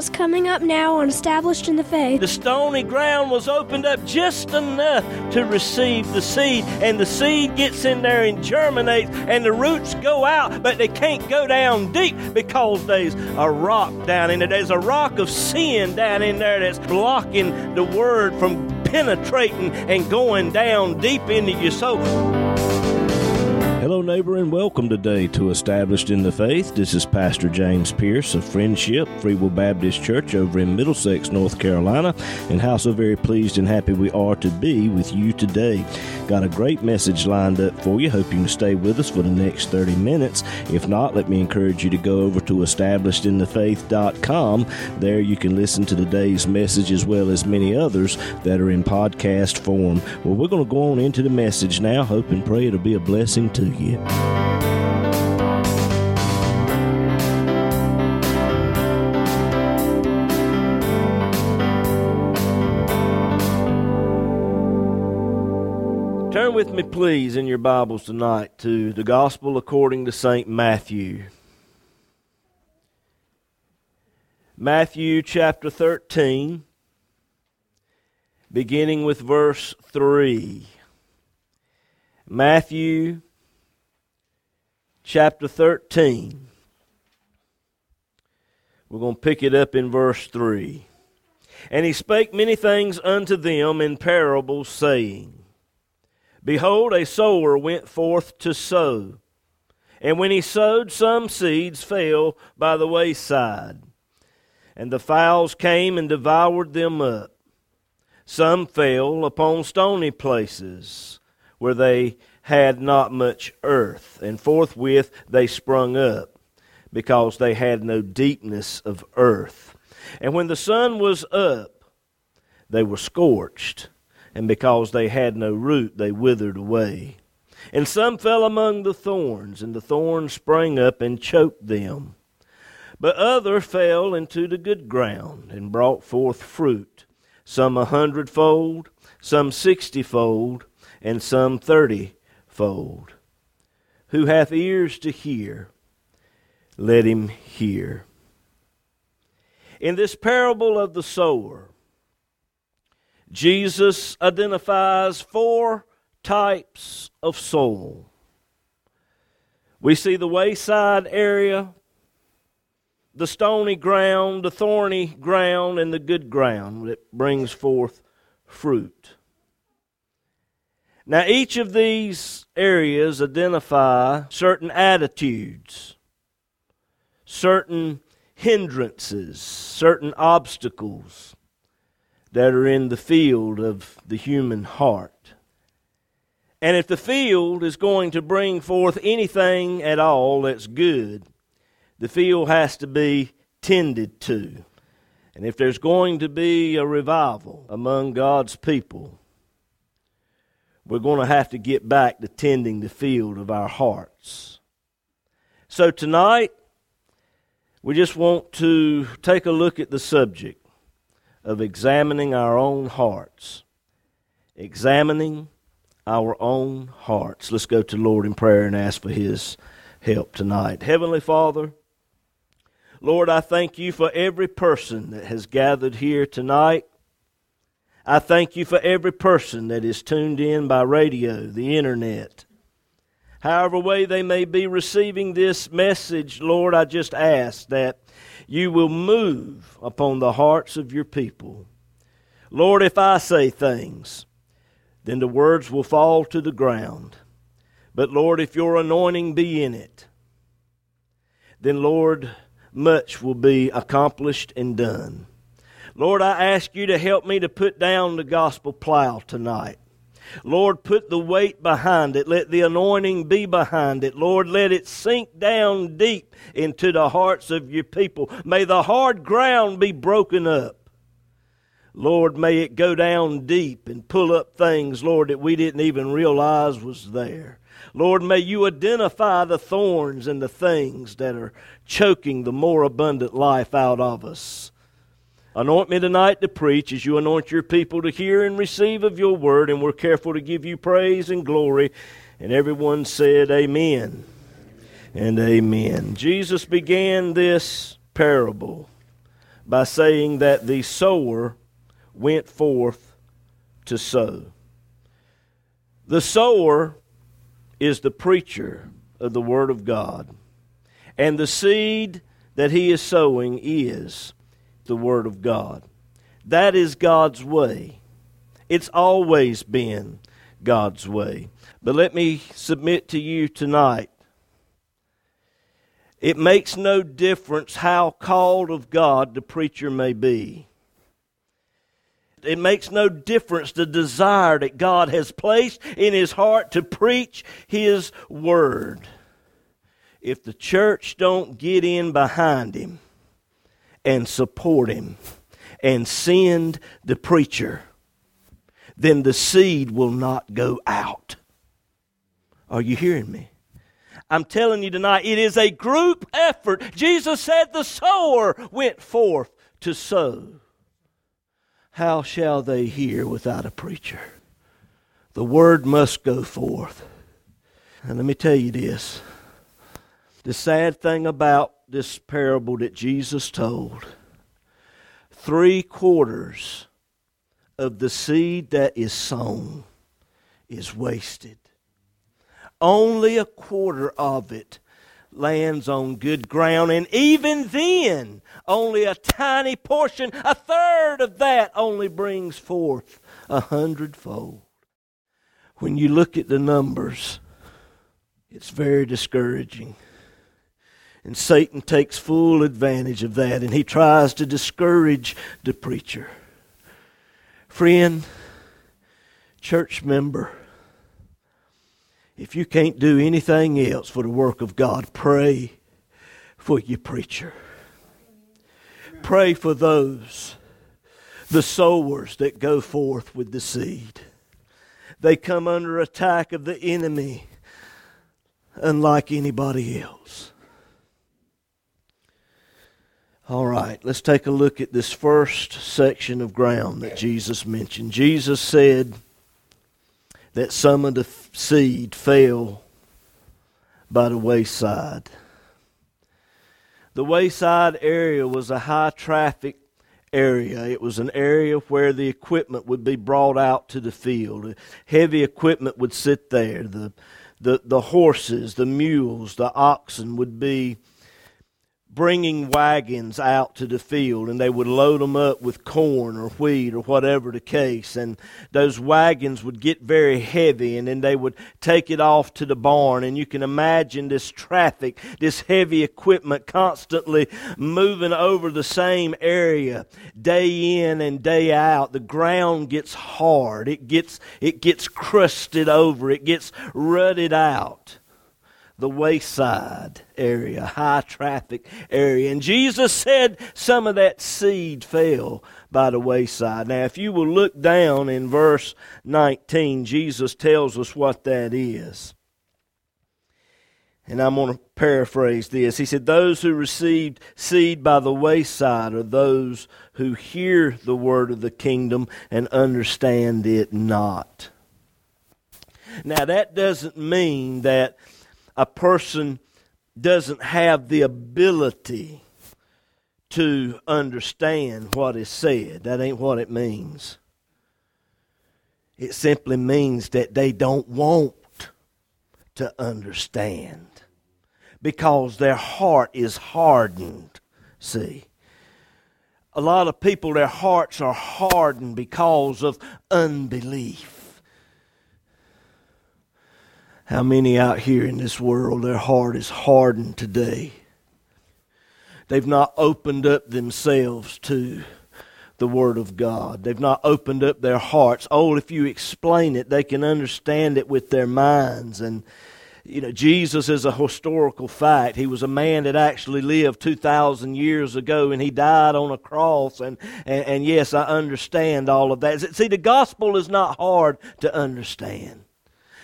what's coming up now on Established in the Faith. The stony ground was opened up just enough to receive the seed, and the seed gets in there and germinates, and the roots go out, but they can't go down deep because there's a rock down in there. There's a rock of sin down in there that's blocking the word from penetrating and going down deep into your soul. Hello, neighbor, and welcome today to Established in the Faith. This is Pastor James Pierce of Friendship Free Will Baptist Church over in Middlesex, North Carolina, and how so very pleased and happy we are to be with you today. Got a great message lined up for you. Hope you can stay with us for the next 30 minutes. If not, let me encourage you to go over to establishedinthefaith.com. There you can listen to today's message as well as many others that are in podcast form. Well, we're going to go on into the message now. Hope and pray it'll be a blessing to you. Turn with me, please, in your Bibles tonight to the Gospel according to St. Matthew. Matthew chapter 13, beginning with verse 3. Matthew chapter 13. We're going to pick it up in verse 3. And he spake many things unto them in parables, saying, Behold, a sower went forth to sow. And when he sowed, some seeds fell by the wayside, and the fowls came and devoured them up. Some fell upon stony places, where they had not much earth, and forthwith they sprung up, because they had no deepness of earth. And when the sun was up, they were scorched, and because they had no root, they withered away. And some fell among the thorns, and the thorns sprang up and choked them. But other fell into the good ground, and brought forth fruit, some a hundredfold, some sixtyfold, and some thirty fold. Who hath ears to hear, let him hear. In this parable of the sower, Jesus identifies four types of soil. We see the wayside area, the stony ground, the thorny ground, and the good ground that brings forth fruit. Now, each of these areas identify certain attitudes, certain hindrances, certain obstacles that are in the field of the human heart. And if the field is going to bring forth anything at all that's good, the field has to be tended to. And if there's going to be a revival among God's people, we're going to have to get back to tending the field of our hearts. So tonight, we just want to take a look at the subject of examining our own hearts. Examining our own hearts. Let's go to the Lord in prayer and ask for His help tonight. Heavenly Father, Lord, I thank you for every person that has gathered here tonight. I thank you for every person that is tuned in by radio, the internet. However, way they may be receiving this message, Lord, I just ask that you will move upon the hearts of your people. Lord, if I say things, then the words will fall to the ground. But Lord, if your anointing be in it, then Lord, much will be accomplished and done. Lord, I ask you to help me to put down the gospel plow tonight. Lord, put the weight behind it. Let the anointing be behind it. Lord, let it sink down deep into the hearts of your people. May the hard ground be broken up. Lord, may it go down deep and pull up things, Lord, that we didn't even realize was there. Lord, may you identify the thorns and the things that are choking the more abundant life out of us. Anoint me tonight to preach as you anoint your people to hear and receive of your word, and we're careful to give you praise and glory. And everyone said, Amen and amen. Jesus began this parable by saying that the sower went forth to sow. The sower is the preacher of the Word of God, and the seed that he is sowing is the Word of God. That is God's way. It's always been God's way. But let me submit to you tonight it makes no difference how called of God the preacher may be. It makes no difference the desire that God has placed in his heart to preach his word. If the church don't get in behind him and support him and send the preacher, then the seed will not go out. Are you hearing me? I'm telling you tonight, it is a group effort. Jesus said the sower went forth to sow. How shall they hear without a preacher? The word must go forth. And let me tell you this the sad thing about this parable that Jesus told three quarters of the seed that is sown is wasted only a quarter of it lands on good ground. And even then, only a tiny portion, a third of that, only brings forth a hundredfold. When you look at the numbers, it's very discouraging. And Satan takes full advantage of that, and he tries to discourage the preacher. Friend, church member, if you can't do anything else for the work of God, pray for your preacher. Pray for those, the sowers that go forth with the seed. They come under attack of the enemy unlike anybody else. All right, let's take a look at this first section of ground that Jesus mentioned. Jesus said, that some of the seed fell by the wayside. The wayside area was a high traffic area. It was an area where the equipment would be brought out to the field. Heavy equipment would sit there. The, the, the horses, the mules, the oxen would be bringing wagons out to the field and they would load them up with corn or wheat or whatever the case and those wagons would get very heavy and then they would take it off to the barn and you can imagine this traffic this heavy equipment constantly moving over the same area day in and day out. The ground gets hard. It gets it gets crusted over. It gets rutted out the wayside area, high traffic area. And Jesus said some of that seed fell by the wayside. Now, if you will look down in verse 19, Jesus tells us what that is. And I'm going to paraphrase this. He said, Those who received seed by the wayside are those who hear the word of the kingdom and understand it not. Now, that doesn't mean that a person doesn't have the ability to understand what is said. That ain't what it means. It simply means that they don't want to understand because their heart is hardened. See? A lot of people, their hearts are hardened because of unbelief. How many out here in this world, their heart is hardened today? They've not opened up themselves to the Word of God. They've not opened up their hearts. Oh, if you explain it, they can understand it with their minds. And, you know, Jesus is a historical fact. He was a man that actually lived 2,000 years ago and he died on a cross. And, and, and yes, I understand all of that. See, the gospel is not hard to understand.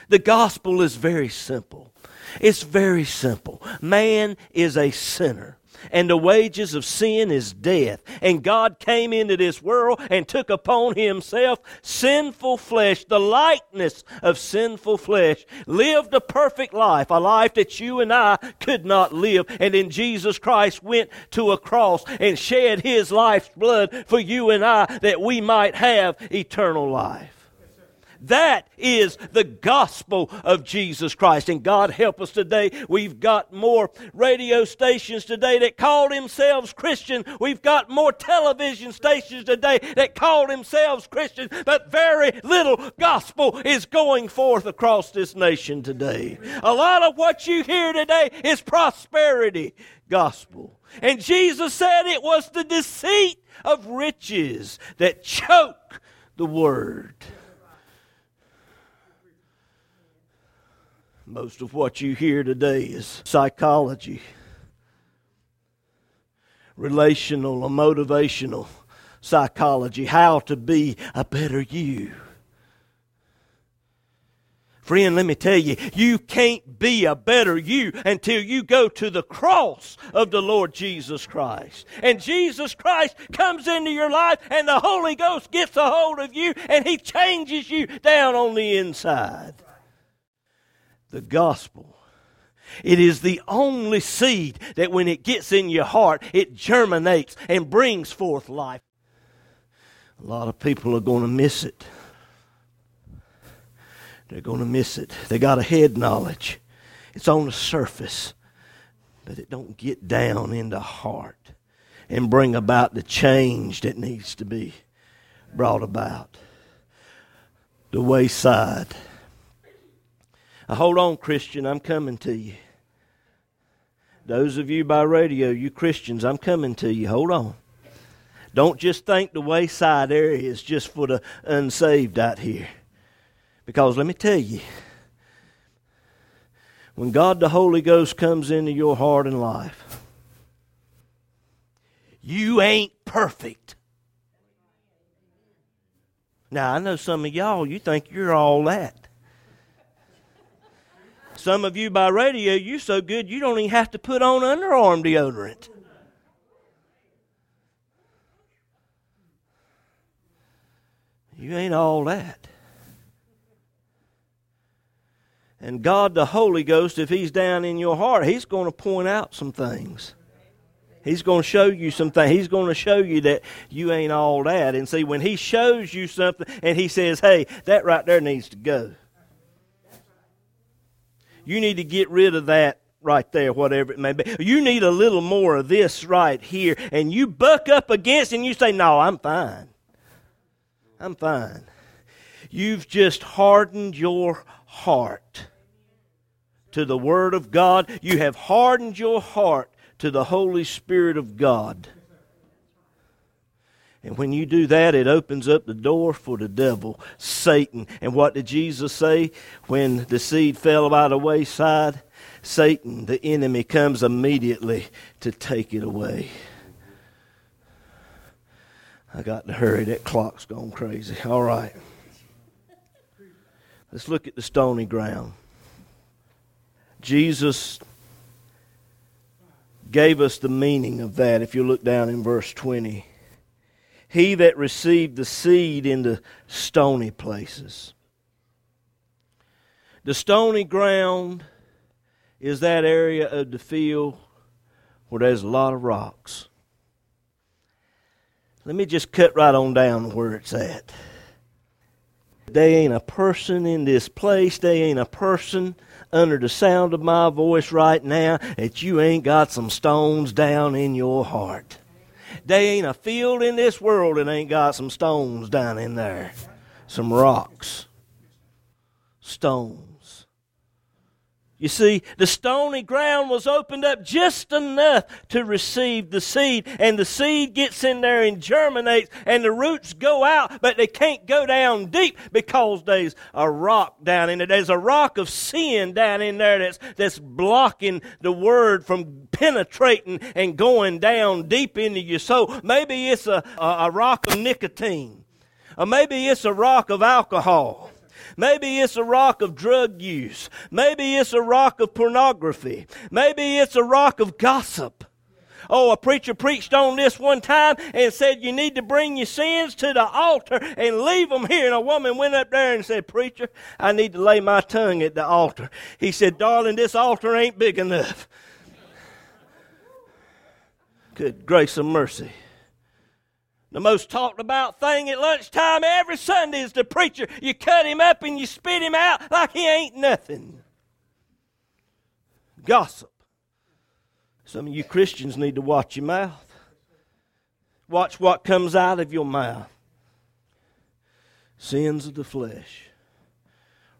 The gospel is very simple. It's very simple. Man is a sinner. and the wages of sin is death. And God came into this world and took upon himself sinful flesh, the likeness of sinful flesh, lived a perfect life, a life that you and I could not live. And in Jesus Christ went to a cross and shed his life's blood for you and I that we might have eternal life. That is the gospel of Jesus Christ. And God help us today. We've got more radio stations today that call themselves Christian. We've got more television stations today that call themselves Christian. But very little gospel is going forth across this nation today. A lot of what you hear today is prosperity gospel. And Jesus said it was the deceit of riches that choke the word. Most of what you hear today is psychology, relational or motivational psychology, how to be a better you. Friend, let me tell you, you can't be a better you until you go to the cross of the Lord Jesus Christ. And Jesus Christ comes into your life, and the Holy Ghost gets a hold of you, and He changes you down on the inside the gospel. It is the only seed that when it gets in your heart, it germinates and brings forth life. A lot of people are going to miss it. They're going to miss it. They got a head knowledge. It's on the surface, but it don't get down in the heart and bring about the change that needs to be brought about. The wayside now, hold on, Christian, I'm coming to you. Those of you by radio, you Christians, I'm coming to you. Hold on. Don't just think the wayside area is just for the unsaved out here. Because let me tell you, when God the Holy Ghost comes into your heart and life, you ain't perfect. Now, I know some of y'all, you think you're all that. Some of you by radio, you're so good you don't even have to put on underarm deodorant. You ain't all that. And God, the Holy Ghost, if He's down in your heart, He's going to point out some things. He's going to show you some things. He's going to show you that you ain't all that. And see, when He shows you something and He says, hey, that right there needs to go you need to get rid of that right there, whatever it may be. You need a little more of this right here. And you buck up against and you say, No, I'm fine. I'm fine. You've just hardened your heart to the Word of God. You have hardened your heart to the Holy Spirit of God. And when you do that, it opens up the door for the devil, Satan. And what did Jesus say when the seed fell by the wayside? Satan, the enemy, comes immediately to take it away. I got to hurry. That clock's gone crazy. All right. Let's look at the stony ground. Jesus gave us the meaning of that if you look down in verse 20 he that received the seed in the stony places. The stony ground is that area of the field where there's a lot of rocks. Let me just cut right on down where it's at. They ain't a person in this place. They ain't a person under the sound of my voice right now that you ain't got some stones down in your heart. There ain't a field in this world that ain't got some stones down in there. Some rocks. Stones. You see, the stony ground was opened up just enough to receive the seed, and the seed gets in there and germinates, and the roots go out, but they can't go down deep because there's a rock down in it. There's a rock of sin down in there that's, that's blocking the word from penetrating and going down deep into your soul. Maybe it's a, a, a rock of nicotine, or maybe it's a rock of alcohol. Maybe it's a rock of drug use. Maybe it's a rock of pornography. Maybe it's a rock of gossip. Oh, a preacher preached on this one time and said you need to bring your sins to the altar and leave them here. And a woman went up there and said, Preacher, I need to lay my tongue at the altar. He said, Darling, this altar ain't big enough. Good grace of mercy. The most talked about thing at lunchtime every Sunday is the preacher. You cut him up and you spit him out like he ain't nothing. Gossip. Some of you Christians need to watch your mouth. Watch what comes out of your mouth. Sins of the flesh.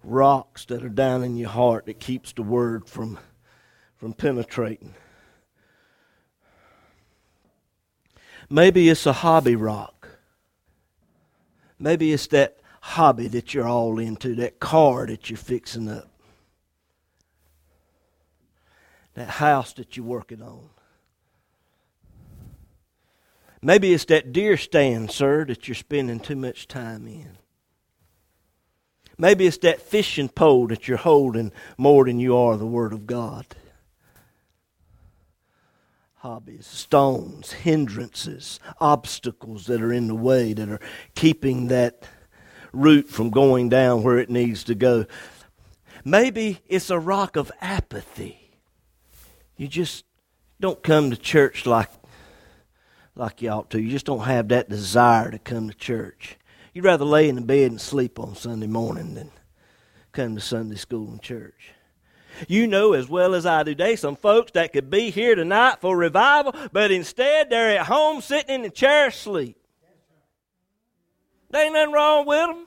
Rocks that are down in your heart that keeps the word from, from penetrating. Maybe it's a hobby rock. Maybe it's that hobby that you're all into, that car that you're fixing up, that house that you're working on. Maybe it's that deer stand, sir, that you're spending too much time in. Maybe it's that fishing pole that you're holding more than you are the Word of God hobbies, stones, hindrances, obstacles that are in the way that are keeping that root from going down where it needs to go. Maybe it's a rock of apathy. You just don't come to church like like you ought to. You just don't have that desire to come to church. You'd rather lay in the bed and sleep on Sunday morning than come to Sunday school and church. You know as well as I do today some folks that could be here tonight for revival, but instead they're at home sitting in the chair asleep. There ain't nothing wrong with them.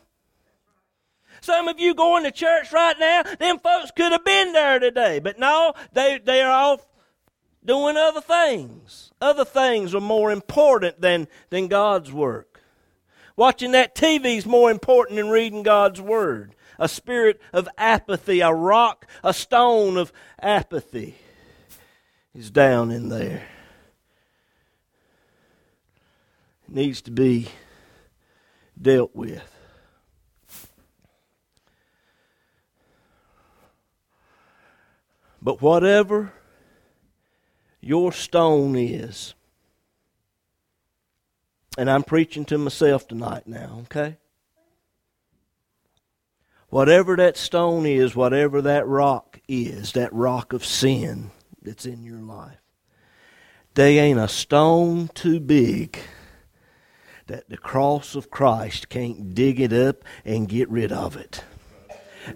Some of you going to church right now, them folks could have been there today, but no, they, they are off doing other things. Other things are more important than, than God's work. Watching that TV is more important than reading God's Word a spirit of apathy, a rock, a stone of apathy is down in there. It needs to be dealt with. But whatever your stone is, and I'm preaching to myself tonight now, okay? Whatever that stone is, whatever that rock is, that rock of sin that's in your life, they ain't a stone too big that the cross of Christ can't dig it up and get rid of it.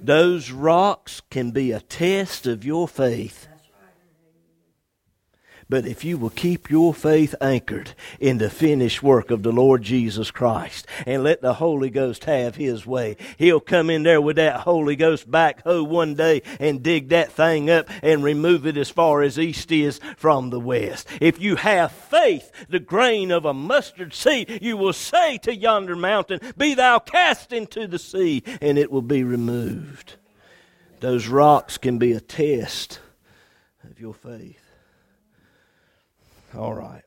Those rocks can be a test of your faith but if you will keep your faith anchored in the finished work of the Lord Jesus Christ and let the Holy Ghost have His way, He'll come in there with that Holy Ghost backhoe one day and dig that thing up and remove it as far as east is from the west. If you have faith, the grain of a mustard seed, you will say to yonder mountain, Be thou cast into the sea, and it will be removed. Those rocks can be a test of your faith. All right.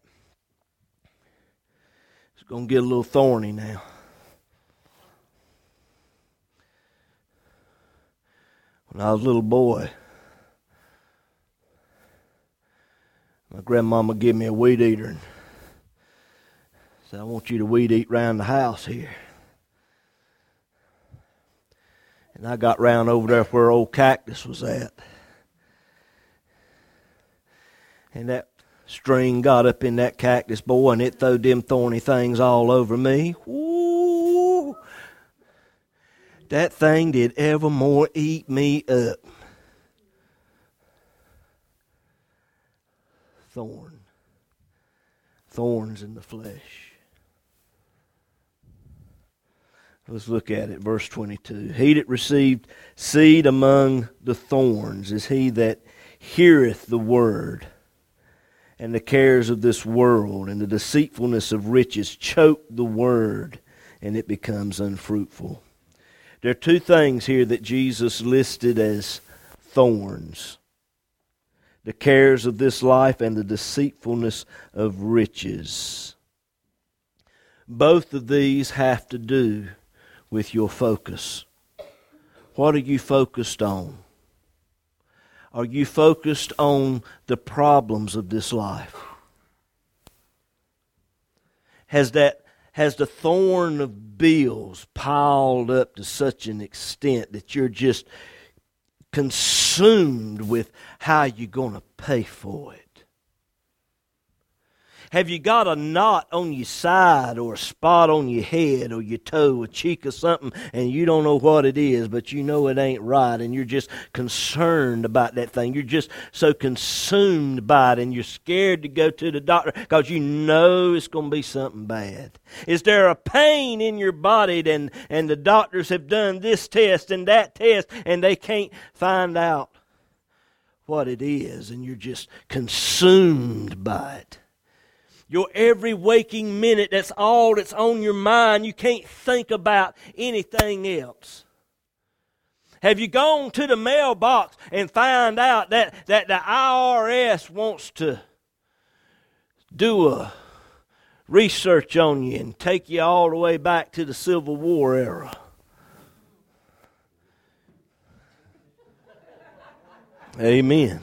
It's going to get a little thorny now. When I was a little boy, my grandmama gave me a weed eater and said, I want you to weed eat round the house here. And I got round over there where old cactus was at. And that string got up in that cactus, boy, and it threw them thorny things all over me. Ooh. That thing did evermore eat me up. Thorn. Thorns in the flesh. Let's look at it. Verse 22. He that received seed among the thorns is he that heareth the word and the cares of this world and the deceitfulness of riches choke the word and it becomes unfruitful. There are two things here that Jesus listed as thorns the cares of this life and the deceitfulness of riches. Both of these have to do with your focus. What are you focused on? Are you focused on the problems of this life? Has that has the thorn of bills piled up to such an extent that you're just consumed with how you're going to pay for it? Have you got a knot on your side or a spot on your head or your toe, a cheek or something, and you don't know what it is, but you know it ain't right, and you're just concerned about that thing? You're just so consumed by it, and you're scared to go to the doctor because you know it's going to be something bad. Is there a pain in your body, and, and the doctors have done this test and that test, and they can't find out what it is, and you're just consumed by it? Your every waking minute, that's all that's on your mind. You can't think about anything else. Have you gone to the mailbox and found out that, that the IRS wants to do a research on you and take you all the way back to the Civil War era? Amen.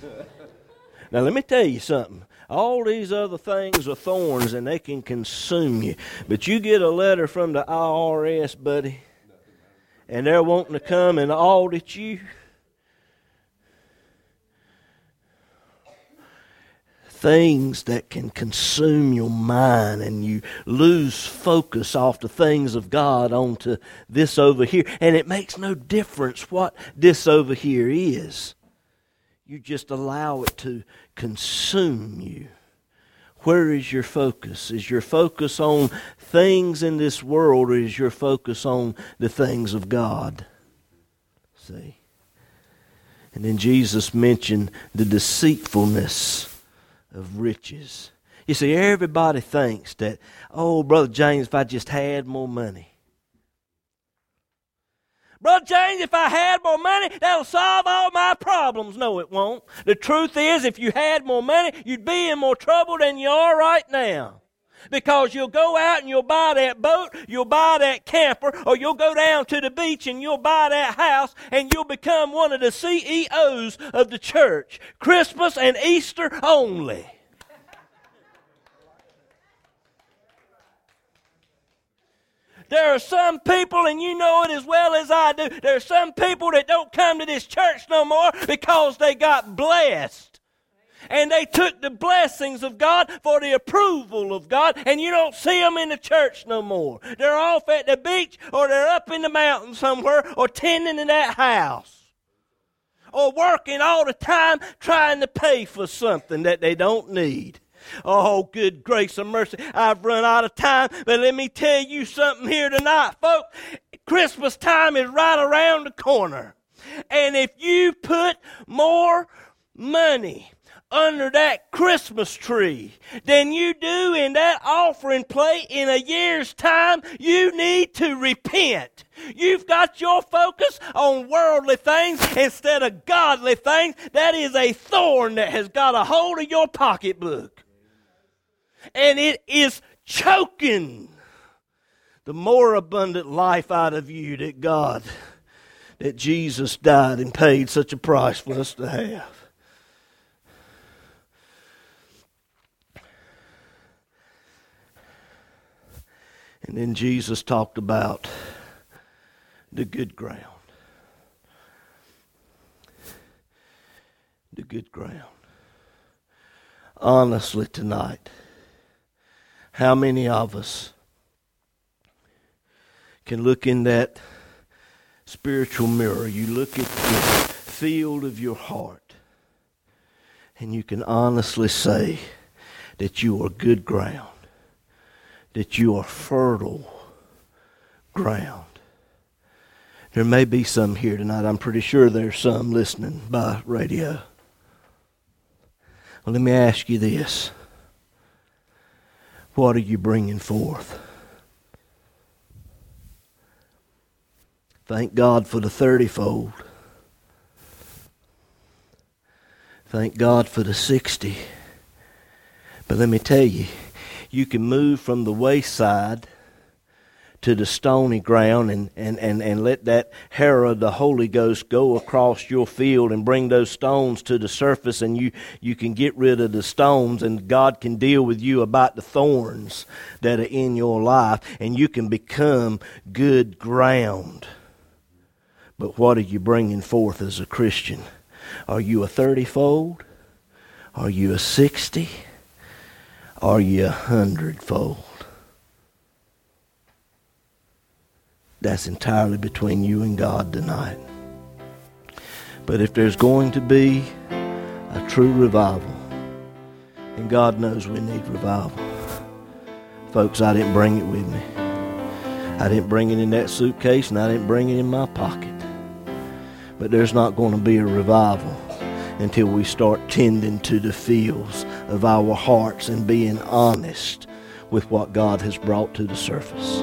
Now, let me tell you something. All these other things are thorns and they can consume you. But you get a letter from the IRS, buddy, and they're wanting to come and audit you. Things that can consume your mind and you lose focus off the things of God onto this over here. And it makes no difference what this over here is you just allow it to consume you. Where is your focus? Is your focus on things in this world or is your focus on the things of God? See? And then Jesus mentioned the deceitfulness of riches. You see, everybody thinks that, oh, Brother James, if I just had more money. Brother James, if I had more money, that'll solve all my problems. No, it won't. The truth is, if you had more money, you'd be in more trouble than you are right now. Because you'll go out and you'll buy that boat, you'll buy that camper, or you'll go down to the beach and you'll buy that house, and you'll become one of the CEOs of the church. Christmas and Easter only. There are some people, and you know it as well as I do, there are some people that don't come to this church no more because they got blessed. And they took the blessings of God for the approval of God, and you don't see them in the church no more. They're off at the beach, or they're up in the mountains somewhere, or tending in that house, or working all the time trying to pay for something that they don't need. Oh, good grace and mercy. I've run out of time, but let me tell you something here tonight, folks. Christmas time is right around the corner. And if you put more money under that Christmas tree than you do in that offering plate in a year's time, you need to repent. You've got your focus on worldly things instead of godly things. That is a thorn that has got a hold of your pocketbook and it is choking the more abundant life out of you that God, that Jesus died and paid such a price for us to have. And then Jesus talked about the good ground. The good ground. Honestly, tonight how many of us can look in that spiritual mirror? You look at the field of your heart, and you can honestly say that you are good ground, that you are fertile ground. There may be some here tonight. I'm pretty sure there's some listening by radio. Well, let me ask you this. What are you bringing forth? Thank God for the thirtyfold. Thank God for the 60. But let me tell you, you can move from the wayside to the stony ground and, and, and, and let that hair of the Holy Ghost go across your field and bring those stones to the surface and you, you can get rid of the stones and God can deal with you about the thorns that are in your life and you can become good ground. But what are you bringing forth as a Christian? Are you a 30 fold? Are you a 60? Are you a hundredfold? That's entirely between you and God tonight. But if there's going to be a true revival, and God knows we need revival, folks, I didn't bring it with me. I didn't bring it in that suitcase, and I didn't bring it in my pocket. But there's not going to be a revival until we start tending to the fields of our hearts and being honest with what God has brought to the surface.